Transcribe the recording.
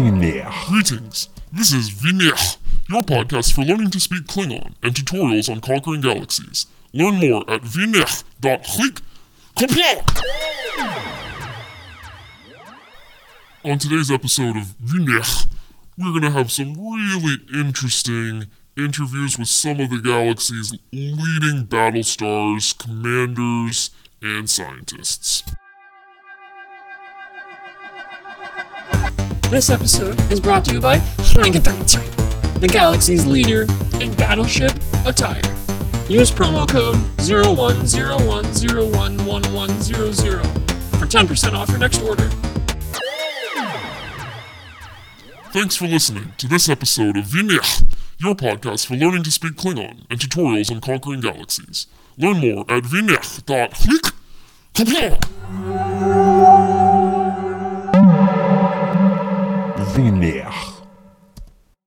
Greetings. This is VIneH, your podcast for learning to speak Klingon and tutorials on conquering galaxies. Learn more at vinich.click. On today's episode of VIneH, we're going to have some really interesting interviews with some of the galaxy's leading battle stars, commanders, and scientists. This episode is brought to you by Heineken, the galaxy's leader in battleship attire. Use promo code 0101011100 for 10% off your next order. Thanks for listening to this episode of VIneH, your podcast for learning to speak Klingon and tutorials on conquering galaxies. Learn more at vinich.click. entender.